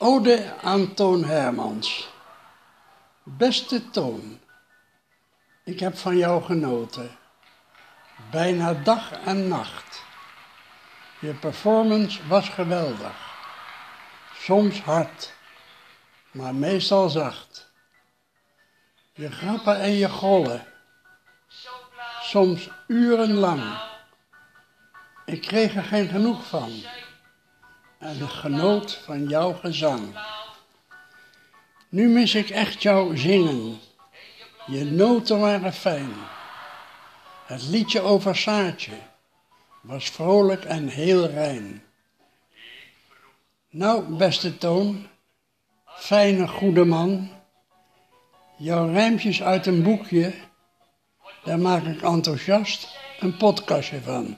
Ode aan Toon Hermans. Beste Toon, ik heb van jou genoten. Bijna dag en nacht. Je performance was geweldig. Soms hard, maar meestal zacht. Je grappen en je gollen. Soms urenlang. Ik kreeg er geen genoeg van en genoot van jouw gezang. Nu mis ik echt jouw zingen. Je noten waren fijn. Het liedje over Saartje was vrolijk en heel rein. Nou, beste Toon, fijne goede man, jouw rijmpjes uit een boekje, daar maak ik enthousiast een podcastje van.